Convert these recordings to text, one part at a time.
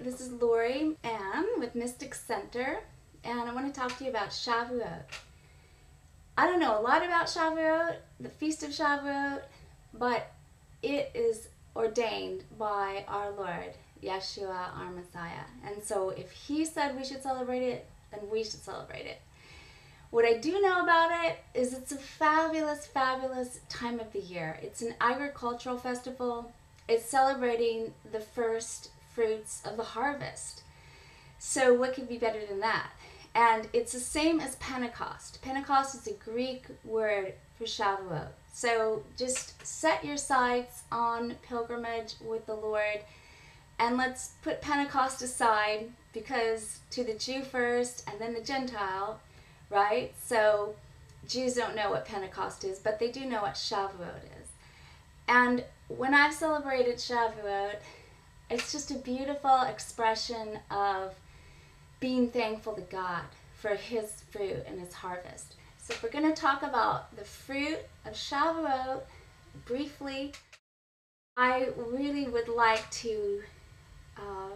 This is Lori Ann with Mystic Center, and I want to talk to you about Shavuot. I don't know a lot about Shavuot, the Feast of Shavuot, but it is ordained by our Lord, Yeshua, our Messiah. And so if He said we should celebrate it, then we should celebrate it. What I do know about it is it's a fabulous, fabulous time of the year. It's an agricultural festival. It's celebrating the first fruits of the harvest. So, what could be better than that? And it's the same as Pentecost. Pentecost is a Greek word for Shavuot. So, just set your sights on pilgrimage with the Lord and let's put Pentecost aside because to the Jew first and then the Gentile, right? So, Jews don't know what Pentecost is, but they do know what Shavuot is. And when I've celebrated Shavuot, it's just a beautiful expression of being thankful to God for his fruit and his harvest. So if we're going to talk about the fruit of Shavuot briefly, I really would like to uh,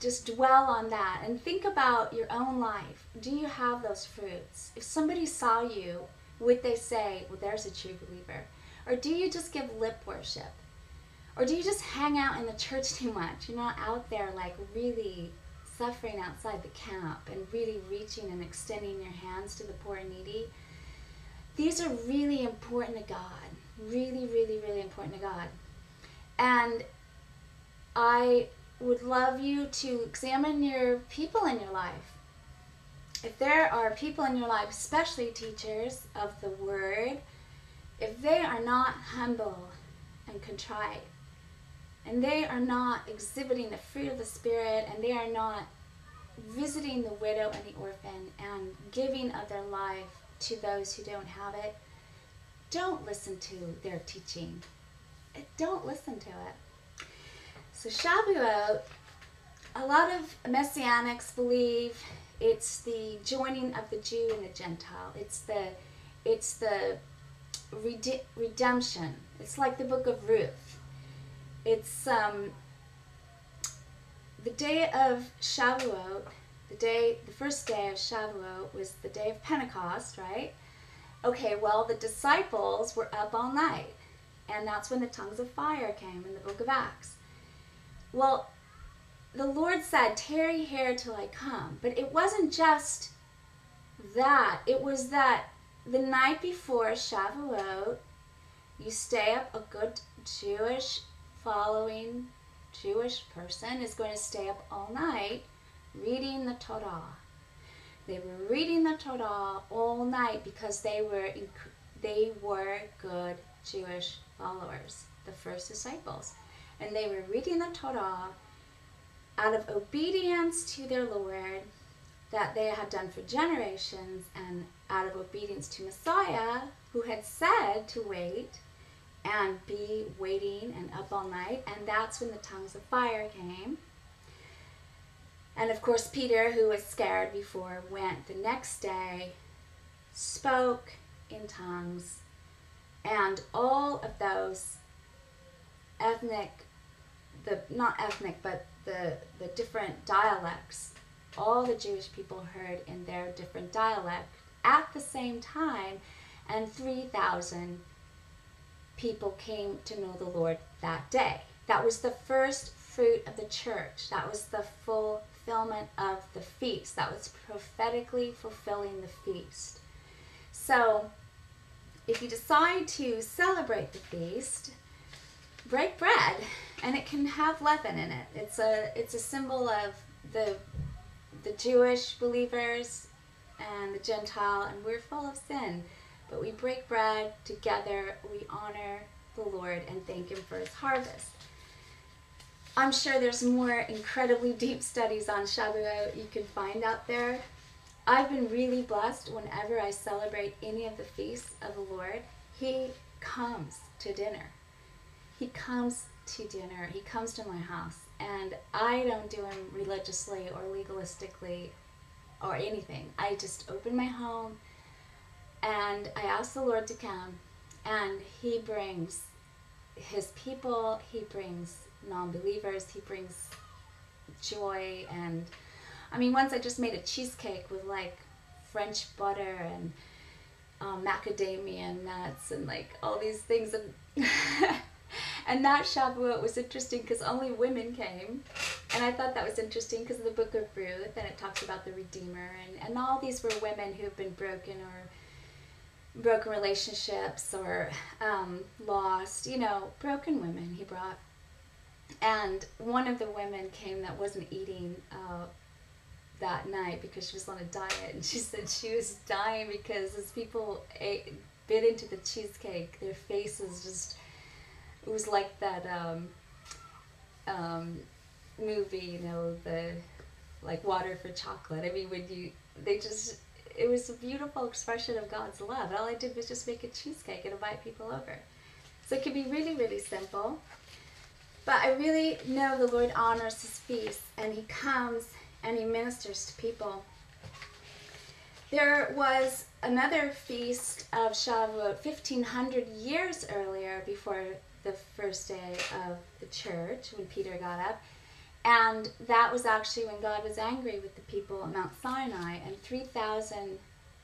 just dwell on that and think about your own life. Do you have those fruits? If somebody saw you, would they say, well, there's a true believer? Or do you just give lip worship? Or do you just hang out in the church too much? You're not out there like really suffering outside the camp and really reaching and extending your hands to the poor and needy. These are really important to God. Really, really, really important to God. And I would love you to examine your people in your life. If there are people in your life, especially teachers of the word, if they are not humble and contrite, and they are not exhibiting the fruit of the Spirit, and they are not visiting the widow and the orphan and giving of their life to those who don't have it, don't listen to their teaching. Eh, don't listen to it. So, Shavuot, a lot of Messianics believe it's the joining of the Jew and the Gentile. It's the, it's the rede- redemption. It's like the book of Ruth it's um, the day of Shavuot, the day, the first day of Shavuot was the day of Pentecost, right? Okay, well, the disciples were up all night, and that's when the tongues of fire came in the book of Acts. Well, the Lord said, Tarry here till I come. But it wasn't just that, it was that the night before Shavuot, you stay up a good Jewish following Jewish person is going to stay up all night reading the Torah. They were reading the Torah all night because they were they were good Jewish followers, the first disciples. And they were reading the Torah out of obedience to their Lord that they had done for generations and out of obedience to Messiah who had said to wait and be waiting and up all night. And that's when the tongues of fire came. And of course, Peter, who was scared before, went the next day, spoke in tongues, and all of those ethnic, the not ethnic, but the, the different dialects, all the Jewish people heard in their different dialect at the same time, and 3,000 people came to know the Lord that day. That was the first fruit of the church. That was the fulfillment of the feast. That was prophetically fulfilling the feast. So, if you decide to celebrate the feast, break bread, and it can have leaven in it. It's a it's a symbol of the the Jewish believers and the Gentile, and we're full of sin. But we break bread together, we honor the Lord and thank Him for His harvest. I'm sure there's more incredibly deep studies on Shavuot you can find out there. I've been really blessed whenever I celebrate any of the feasts of the Lord. He comes to dinner. He comes to dinner. He comes to my house. And I don't do him religiously or legalistically or anything. I just open my home and I ask the Lord to come, and He brings His people, He brings non believers, He brings joy and I mean once I just made a cheesecake with like French butter and um, macadamia nuts and like all these things and and that Shavuot was interesting because only women came and I thought that was interesting because of the book of Ruth and it talks about the Redeemer and, and all these were women who've been broken or broken relationships or um, lost you know broken women he brought. And one of the women came that wasn't eating uh, that night because she was on a diet and she said she was dying because as people ate, bit into the cheesecake. Their faces just it was like that um, um, movie you know the like water for chocolate. I mean when you they just it was a beautiful expression of god's love all i did was just make a cheesecake and invite people over so it can be really really simple but i really know the lord honors his feast and he comes and he ministers to people. There was another feast of Shavuot 1500 years earlier before the first day of the church when Peter got up. And that was actually when God was angry with the people at Mount Sinai, and 3,000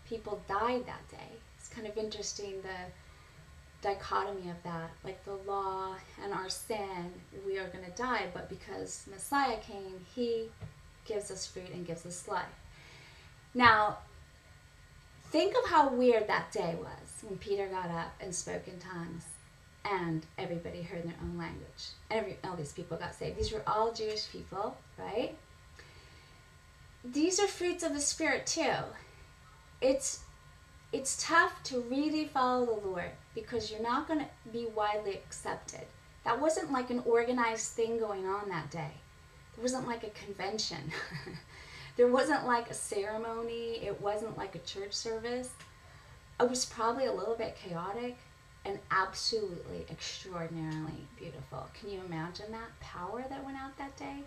people died that day. It's kind of interesting the dichotomy of that. Like the law and our sin, we are going to die, but because Messiah came, he gives us fruit and gives us life. Now, think of how weird that day was when Peter got up and spoke in tongues and everybody heard their own language. Every, all these people got saved. These were all Jewish people, right? These are fruits of the Spirit too. It's it's tough to really follow the Lord because you're not going to be widely accepted. That wasn't like an organized thing going on that day. It wasn't like a convention. there wasn't like a ceremony. It wasn't like a church service. It was probably a little bit chaotic and absolutely extraordinarily beautiful. Can you imagine that power that went out that day?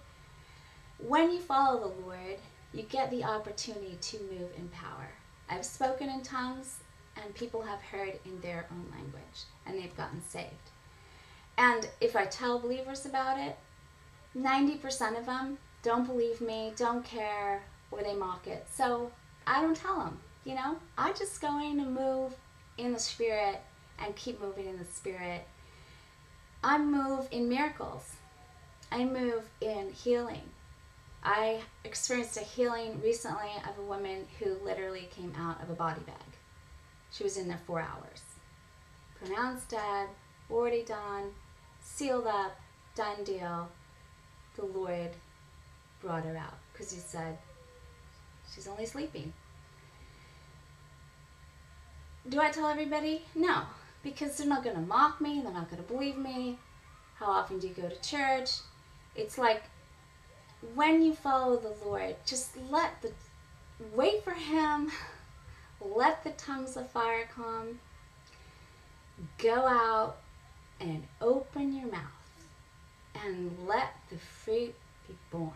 When you follow the Lord, you get the opportunity to move in power. I've spoken in tongues and people have heard in their own language and they've gotten saved. And if I tell believers about it, 90% of them don't believe me, don't care, or they mock it. So I don't tell them, you know? I just going to move in the Spirit and keep moving in the Spirit. I move in miracles. I move in healing. I experienced a healing recently of a woman who literally came out of a body bag. She was in there four hours. Pronounced dead, already done, sealed up, done deal the Lord brought her out because he said, she's only sleeping. Do I tell everybody? No, because they're not going to mock me, they're not going to believe me. How often do you go to church? It's like when you follow the Lord, just let the wait for him, let the tongues of fire come, go out and open your mouth and let the fruit be born.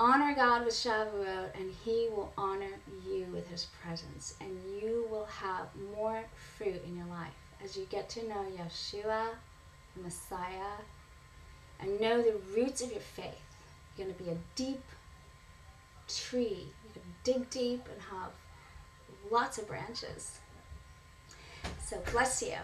Honor God with Shavuot, and He will honor you with His presence, and you will have more fruit in your life as you get to know Yeshua, the Messiah, and know the roots of your faith. You're going to be a deep tree. You can dig deep and have lots of branches. So bless you.